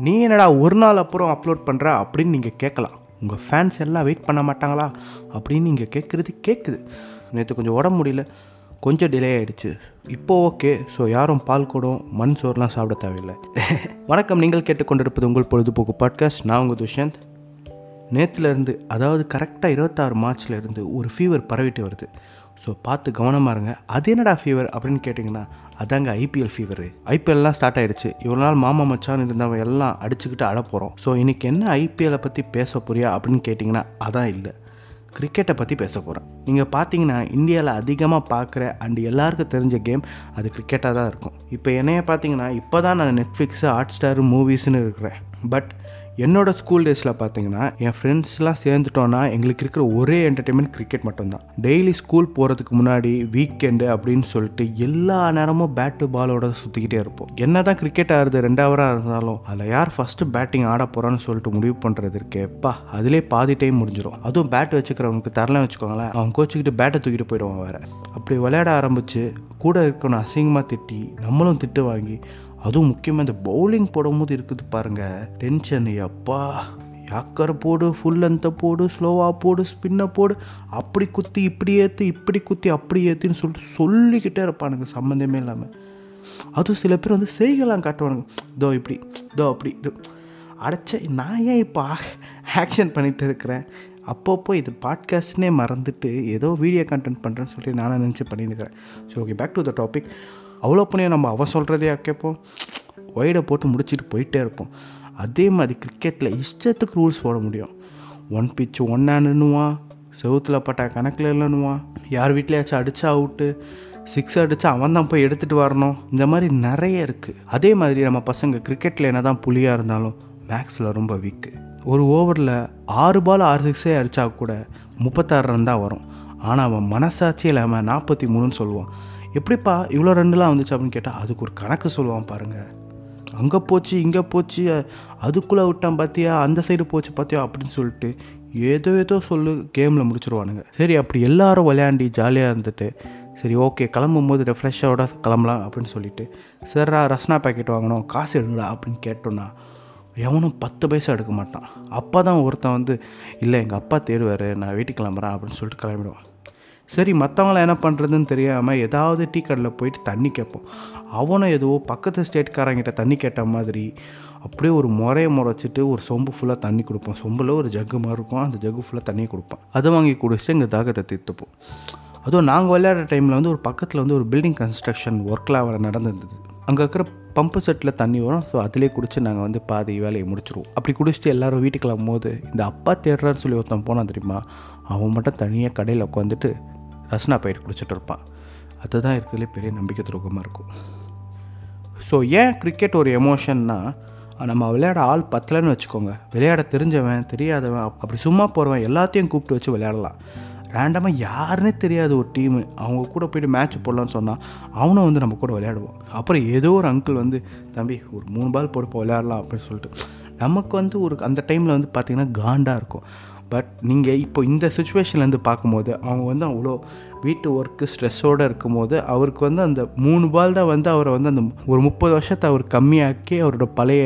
நீ என்னடா ஒரு நாள் அப்புறம் அப்லோட் பண்ணுற அப்படின்னு நீங்கள் கேட்கலாம். உங்கள் ஃபேன்ஸ் எல்லாம் வெயிட் பண்ண மாட்டாங்களா? அப்படின்னு நீங்கள் கேட்குறது கேட்குது. நேற்று கொஞ்சம் உடம்பு முடியல. கொஞ்சம் டிலே ஆகிடுச்சு இப்போ ஓகே ஸோ யாரும் பால் கூடம் மண் சோறுலாம் சாப்பிட தேவையில்லை. வணக்கம். நீங்கள் கேட்டுக்கொண்டிருப்பது உங்கள் பொழுதுபோக்கு பாட்காஸ்ட் நான் உங்கள் துஷந்த் நேற்றுலேருந்து அதாவது கரெக்டாக இருபத்தாறு மார்ச்லேருந்து ஒரு ஃபீவர் பரவிட்டு வருது. ஸோ பார்த்து கவனமாக இருங்க. அது என்னடா ஃபீவர் அப்படின்னு கேட்டிங்கன்னா அதாங்க ஐபிஎல் ஃபீவர் ஐபிஎல்லாம் ஸ்டார்ட் ஆயிடுச்சு. இவ்வளோ நாள் மாமா மச்சான் இருந்தவன் எல்லாம் அடிச்சுக்கிட்டு அட போகிறோம் ஸோ இன்றைக்கி என்ன ஐபிஎலை பற்றி பேச போறியா அப்படின்னு கேட்டிங்கன்னா அதான் இல்லை. கிரிக்கெட்டை பற்றி பேச போகிறேன் நீங்கள் பார்த்தீங்கன்னா இந்தியாவில் அதிகமாக பார்க்குற அண்ட் எல்லாருக்கும் தெரிஞ்ச கேம் அது கிரிக்கெட்டாக தான் இருக்கும். இப்போ என்னைய பார்த்தீங்கன்னா இப்போ தான் நான் நெட்ஃப்ளிக்ஸு ஹாட் ஸ்டார் மூவிஸ்னு இருக்கிறேன். பட் என்னோட ஸ்கூல் டேஸில் பார்த்தீங்கன்னா என் ஃப்ரெண்ட்ஸ்லாம் சேர்ந்துட்டோன்னா எங்களுக்கு இருக்கிற ஒரே என்டர்டெயின்மெண்ட் கிரிக்கெட் மட்டும்தான். டெய்லி ஸ்கூல் போகிறதுக்கு முன்னாடி வீக்கெண்டு அப்படின்னு சொல்லிட்டு எல்லா நேரமும் பேட்டு பாலோட சுற்றிக்கிட்டே இருப்போம். என்ன தான் கிரிக்கெட் ஆடுறது ரெண்டாவராக இருந்தாலும் அதில் யார் ஃபஸ்ட்டு பேட்டிங் ஆட போகிறான்னு சொல்லிட்டு முடிவு பண்ணுறது இருக்கேப்பா அதிலே பாதி டைம் முடிஞ்சிடும் அதுவும் பேட் வச்சுக்கிறவனுக்கு தரலாம் வச்சுக்கோங்களேன் அவன் கோச்சிக்கிட்டு பேட்டை தூக்கிட்டு போயிடுவான் வேறு. அப்படி விளையாட ஆரம்பித்து கூட இருக்கணும் அசிங்கமாக திட்டி நம்மளும் திட்டு வாங்கி அதுவும் முக்கியமாக இந்த பவுலிங் போடும்போது இருக்குது பாருங்க. டென்ஷன் அப்பா யாக்கர் போடு ஃபுல் லென்த்தை போடு ஸ்லோவாக போடு ஸ்பின்னை போடு அப்படி குத்தி இப்படி ஏற்று இப்படி குத்தி அப்படி ஏற்றுன்னு சொல்லிட்டு சொல்லிக்கிட்டே இருப்பானுங்க சம்மந்தமே இல்லாமல் அதுவும் சில பேர் வந்து செய்கலாம் காட்டுவானுங்க. இதோ இப்படி இதோ அப்படி இது. அடைச்ச நான் ஏன் இப்போ ஆக்ஷன் பண்ணிகிட்டு இருக்கிறேன்? அப்பப்போ இது பாட்காஸ்ட்னே மறந்துட்டு ஏதோ வீடியோ கண்டென்ட் பண்ணுறேன்னு சொல்லி நானும் நினச்சி பண்ணிட்டு இருக்கிறேன். So okay back to the topic அவ்வளோ புண்ணியம் நம்ம அவள் சொல்கிறதையா கேட்போம்? ஒயிடை போட்டு முடிச்சுட்டு போயிட்டே இருப்போம். அதே மாதிரி கிரிக்கெட்டில் இஷ்டத்துக்கு ரூல்ஸ் போட முடியும். ஒன் பிச்சு ஒன் ஹேண்டுன்னுவான் செவுத்தில் பட்டா கணக்கில் இல்லைன்னுவான் யார் வீட்லையாச்சும் அடித்தா அவுட்டு சிக்ஸ் அடித்தா அவன் தான் போய் எடுத்துகிட்டு வரணும். இந்த மாதிரி நிறைய இருக்குது அதே மாதிரி நம்ம பசங்க கிரிக்கெட்டில் என்ன தான் புலியாக இருந்தாலும் மேக்ஸில் ரொம்ப வீக்கு ஒரு ஓவரில் ஆறு பால் ஆறு சிக்ஸே அடித்தா கூட முப்பத்தாறு ரன் தான் வரும். ஆனால் அவன் மனசாட்சி இல்லாமல் நாற்பத்தி மூணுன்னு சொல்லுவான். எப்படிப்பா இவ்வளோ ரெண்டுலாம் வந்துச்சு அப்படின்னு கேட்டால் அதுக்கு ஒரு கணக்கு சொல்லுவான் பாருங்கள் அங்கே போச்சு இங்கே போச்சு அதுக்குள்ளே விட்டான் பார்த்தியா அந்த சைடு போச்சு பார்த்தியா அப்படின்னு சொல்லிட்டு ஏதோ ஏதோ சொல்லு கேமில் முடிச்சிருவானுங்க. சரி அப்படி எல்லாரும் விளையாண்டி ஜாலியாக இருந்துட்டு சரி ஓகே கிளம்பும் போது ரெஃப்ரெஷ்ஷோட கிளம்பலாம் அப்படின்னு சொல்லிட்டு சரிடா ரஸ்னா பேக்கெட் வாங்கணும் காசு எடுங்கடா அப்படின்னு கேட்டோன்னா எவனும் பத்து பைசா எடுக்க மாட்டான். அப்போ தான் ஒருத்தன் வந்து இல்லை எங்கள் அப்பா தேடுவார் நான் வீட்டுக்கு கிளம்புறேன் அப்படின்னு சொல்லிட்டு கிளம்பிடுவான். சரி மற்றவங்களாம் என்ன பண்ணுறதுன்னு தெரியாமல் ஏதாவது டீ கடையில் போயிட்டு தண்ணி கேட்போம். அவனும் எதுவோ பக்கத்து ஸ்டேட்காரங்கிட்ட தண்ணி கேட்ட மாதிரி அப்படியே ஒரு முறையை முறைச்சிட்டு ஒரு சொம்பு ஃபுல்லாக தண்ணி கொடுப்போம். சொம்பில் ஒரு ஜக்கு மாதிரி இருக்கும். அந்த ஜக்கு ஃபுல்லாக தண்ணி கொடுப்பேன் அதை வாங்கி குடிச்சிட்டு எங்கள் தாகத்தை தீர்த்துப்போம். அதுவும் நாங்கள் விளையாடுற டைமில் வந்து ஒரு பக்கத்தில் வந்து ஒரு பில்டிங் கன்ஸ்ட்ரக்ஷன் ஒர்க்கில் அவரை நடந்துருந்தது. அங்கே இருக்கிற பம்பு செட்டில் தண்ணி வரும். ஸோ அதிலே குடிச்சு நாங்கள் வந்து பாதி வேலையை முடிச்சிருவோம். அப்படி குடிச்சிட்டு எல்லோரும் வீட்டுக்கு போது இந்த அப்பா தேடுறான்னு சொல்லி ஒருத்தன் போனான் தெரியுமா? அவன் மட்டும் தனியாக கடையில் உட்காந்துட்டு ரசனா பயிர் குடிச்சிட்டு இருப்பான் அதுதான் இருக்கிறதுலே பெரிய நம்பிக்கை துரோகமாக இருக்கும். ஸோ ஏன் கிரிக்கெட் ஒரு எமோஷன்னா நம்ம விளையாட ஆள் பத்தலைன்னு வச்சுக்கோங்க. விளையாட தெரிஞ்சவன் தெரியாதவன் அப்படி சும்மா போகிறவன் எல்லாத்தையும் கூப்பிட்டு வச்சு விளையாடலாம். ரேண்டமாக யாருன்னே தெரியாத ஒரு டீமு அவங்க கூட போய்ட்டு மேட்ச் போடலான்னு சொன்னால் அவனும் வந்து நம்ம கூட விளையாடுவோம் அப்புறம் ஏதோ ஒரு அங்கிள் வந்து தம்பி ஒரு மூணு பால் போட்டு விளையாடலாம் அப்படின்னு சொல்லிட்டு. நமக்கு வந்து ஒரு அந்த டைமில் வந்து பார்த்திங்கன்னா காண்டாக இருக்கும். பட் நீங்கள் இப்போ இந்த சுச்சுவேஷன்லேருந்து பார்க்கும்போது அவங்க வந்து அவ்வளோ வீட்டு ஒர்க்கு ஸ்ட்ரெஸ்ஸோடு இருக்கும்போது அவருக்கு வந்து அந்த மூணு பால் தான் வந்து அவரை வந்து அந்த ஒரு முப்பது வருஷத்தை அவர் கம்மியாக்கி அவரோட பழைய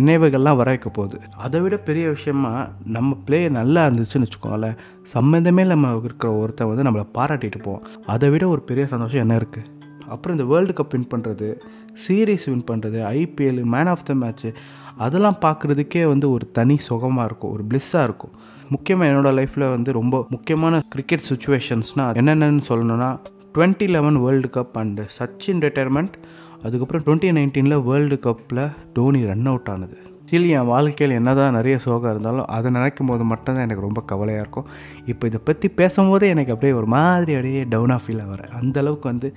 நினைவுகள்லாம் வர வைக்க போகுது. அதை விட பெரிய விஷயமா நம்ம பிளே நல்லா இருந்துச்சுன்னு வச்சுக்கோங்களேன் சம்மந்தமே நம்ம இருக்கிற ஒருத்தன் வந்து நம்மளை பாராட்டிட்டு போவோம் அதை விட ஒரு பெரிய சந்தோஷம் என்ன இருக்குது அப்புறம் இந்த வேர்ல்டு கப் வின் பண்ணுறது சீரீஸ் வின் பண்ணுறது IPL man of the match அதெல்லாம் பார்க்குறதுக்கே வந்து ஒரு தனி சுகமாக இருக்கும் ஒரு ப்ளிஸ்ஸாக இருக்கும். முக்கியமாக என்னோடய லைஃப்பில் வந்து ரொம்ப முக்கியமான கிரிக்கெட் சுச்சுவேஷன்ஸ்னால் என்னென்னு சொல்லணும்னா twenty eleven world cup and Sachin retirement அதுக்கப்புறம் டுவெண்ட்டி நைன்டீனில் வேர்ல்டு கப்பில் டோனி ரன் அவுட் ஆனது. ஸ்டில் என் வாழ்க்கையில் என்ன தான் நிறைய சோகம் இருந்தாலும் அதை நினைக்கும் போது மட்டும்தான் எனக்கு ரொம்ப கவலையாக இருக்கும். இப்போ இதை பற்றி பேசும்போதே எனக்கு அப்படியே ஒரு மாதிரி அப்படியே டவுனாக ஃபீல் ஆகிறேன் அந்தளவுக்கு வந்து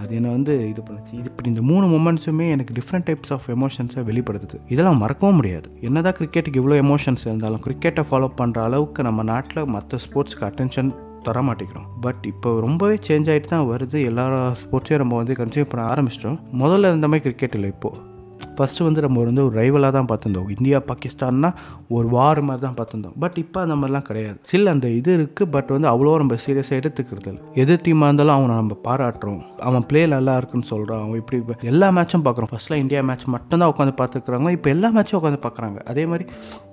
அது என்னை வந்து இது பண்ணுச்சு. இது இப்படி இந்த மூணு மூமெண்ட்ஸுமே எனக்கு டிஃப்ரெண்ட் டைப்ஸ் ஆஃப் எமோஷன்ஸை வெளிப்படுத்துது. இதெல்லாம் மறக்கவும் முடியாது. என்ன தான் கிரிக்கெட்டுக்கு இவ்வளோ எமோஷன்ஸ் இருந்தாலும் கிரிக்கெட்டை ஃபாலோ பண்ணுற அளவுக்கு நம்ம நாட்டில் மற்ற ஸ்போர்ட்ஸ்க்கு அட்டென்ஷன் தர மாட்டேங்கிறோம். பட் இப்போ ரொம்பவே சேஞ்ச் ஆகிட்டு தான் வருது. எல்லா ஸ்போர்ட்ஸையும் நம்ம வந்து கன்சியூம் பண்ண ஆரம்பிச்சிட்டோம். முதல்ல இருந்த மாதிரி கிரிக்கெட் இல்லை இப்போது ஃபஸ்ட்டு வந்து நம்ம வந்து ஒரு ரைவலாக தான் பார்த்துருந்தோம். இந்தியா பாகிஸ்தான்னா ஒரு வார் மாதிரி தான் பார்த்துருந்தோம். பட் இப்போ அந்த மாதிரிலாம் கிடையாது. சில அந்த இது இருக்குது பட் வந்து அவ்வளோ நம்ம சீரியஸாக எடுத்துக்கிறது இல்லை. எது டீமாக இருந்தாலும் அவனை நம்ம பாராட்டுறோம். அவன் பிளே நல்லா இருக்குன்னு சொல்கிறான் அவன் இப்படி எல்லா மேட்சும் பார்க்குறோம். ஃபஸ்ட்டில் இந்தியா மேட்ச் மட்டும்தான் உட்காந்து பார்த்துருக்குறாங்க. இப்போ எல்லா மேட்சும் உட்காந்து பார்க்குறாங்க. அதே மாதிரி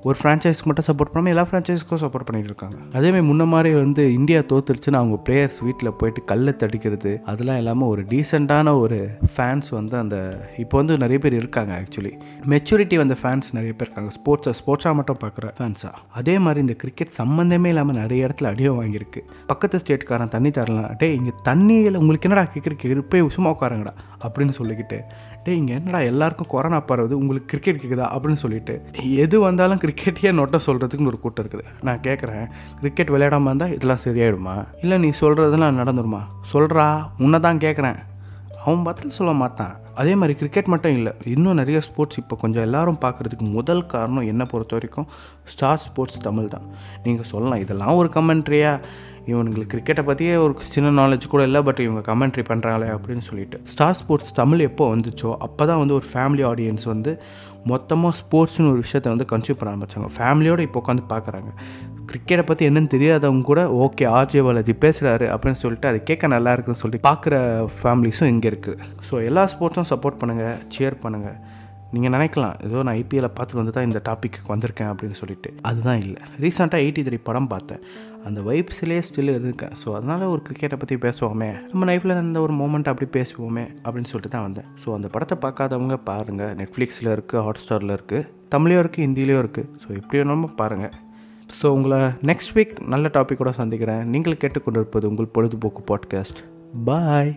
ஒரு ஃப்ரான்ச்சைஸ்க்கு மட்டும் சப்போர்ட் பண்ணாமல் எல்லா ஃப்ரான்ச்சைஸ்க்கும் சப்போர்ட் பண்ணிட்டு இருக்காங்க. அதேமாதிரி முன்ன மாதிரி வந்து இந்தியா தோத்துருச்சுன்னு அவங்க பிளேயர்ஸ் வீட்டில் போயிட்டு கல்லை தடிக்கிறது அதெல்லாம் இல்லாமல் ஒரு டீசெண்டான ஒரு ஃபேன்ஸ் வந்து அந்த இப்போ வந்து நிறைய பேர் இருக்காங்க. ஆக்சுவலி மெச்சூரிட்டி வந்த ஃபேன்ஸ் நிறைய பேர் இருக்காங்க. ஸ்போர்ட்ஸை ஸ்போர்ட்ஸாக மட்டும் பார்க்குற ஃபேன்ஸாக அதே மாதிரி இந்த கிரிக்கெட் சம்மந்தமே இல்லாமல் நிறைய இடத்துல அடியோ வாங்கியிருக்கு. பக்கத்து ஸ்டேட்காரன் தண்ணி தரலாம். டே இங்கே தண்ணியில் உங்களுக்கு என்னடா கிரிக்கெட் கேட்குது போய் சும்மா உட்காருங்கடா அப்படின்னு சொல்லிக்கிட்டு டே இங்கே என்னடா எல்லாருக்கும் கொரோனா பரவுது? உங்களுக்கு கிரிக்கெட் கேட்குதா அப்படின்னு சொல்லிட்டு எது வந்தாலும் கிரிக்கெட்டையே நொட்ட சொல்கிறதுக்குன்னு ஒரு கூட்டம் இருக்குது. நான் கேட்குறேன் கிரிக்கெட் விளையாடாமல் இருந்தால் இதெல்லாம் சரியாயிடுமா? இல்லை நீ சொல்கிறதெல்லாம் நடந்துருமா? சொல்கிறா உன்னை தான் கேட்குறேன் அவன் பதில் சொல்ல மாட்டான். அதே மாதிரி கிரிக்கெட் மட்டும் இல்லை இன்னும் நிறைய ஸ்போர்ட்ஸ் இப்போ கொஞ்சம் எல்லாரும் பார்க்குறதுக்கு முதல் காரணம் என்னை பொறுத்த வரைக்கும் ஸ்டார் ஸ்போர்ட்ஸ் தமிழ் தான். நீங்கள் சொல்லலாம் இதெல்லாம் ஒரு கமெண்ட்ரியா இவனுங்களுக்கு கிரிக்கெட்டை பற்றியே ஒரு சின்ன நாலேஜ் கூட இல்லை பட் இவங்க கமெண்ட்ரி பண்ணுறாங்களே அப்படின்னு சொல்லிட்டு. ஸ்டார் ஸ்போர்ட்ஸ் தமிழ் எப்போ வந்துச்சோ அப்போ தான் வந்து ஒரு ஃபேமிலி ஆடியன்ஸ் வந்து மொத்தமாக ஸ்போர்ட்ஸ்னு ஒரு விஷயத்தை வந்து கன்சியூம் பண்ண ஆரம்பித்தாங்க ஃபேமிலியோடு இப்போ உட்காந்து பார்க்குறாங்க கிரிக்கெட்டை பற்றி என்னன்னு தெரியாதவங்க கூட ஓகே ஆர்ஜே பாலாஜி பேசுகிறாரு அப்படின்னு சொல்லிட்டு அது கேட்க நல்லா இருக்குன்னு சொல்லிட்டு பார்க்குற ஃபேமிலிஸும் இங்கே இருக்குது ஸோ எல்லா ஸ்போர்ட்ஸும் சப்போர்ட் பண்ணுங்கள் சியர் பண்ணுங்கள் நீங்கள் நினைக்கலாம் ஏதோ நான் ஐபிஎல்லை பார்த்துட்டு வந்து தான் இந்த டாப்பிக்கு வந்திருக்கேன் அப்படின்னு சொல்லிட்டு. அதுதான் இல்லை. ரீசெண்டாக எயிட்டி த்ரீ படம் பார்த்தேன். அந்த வைப்ஸ்லேயே ஸ்டில் இருக்கேன் ஸோ அதனால் ஒரு கிரிக்கெட்டை பற்றி பேசுவோமே. நம்ம லைஃப்பில் இருந்த ஒரு மூமெண்ட் அப்படி பேசுவோமே அப்படின்னு சொல்லிட்டு தான் வந்தேன். ஸோ அந்த படத்தை பார்க்காதவங்க பாருங்கள் நெட்ஃப்ளிக்ஸில் இருக்குது ஹாட் ஸ்டாரில் இருக்குது தமிழ்லையும் இருக்குது ஹிந்திலையும் இருக்குது ஸோ எப்படி வேணாலும் பாருங்கள் ஸோ உங்களை நெக்ஸ்ட் வீக் நல்ல டாப்பிக்கோட சந்திக்கிறேன். நீங்கள் கேட்டுக்கொண்டிருப்பது உங்கள் பொழுதுபோக்கு பாட்காஸ்ட் பாய்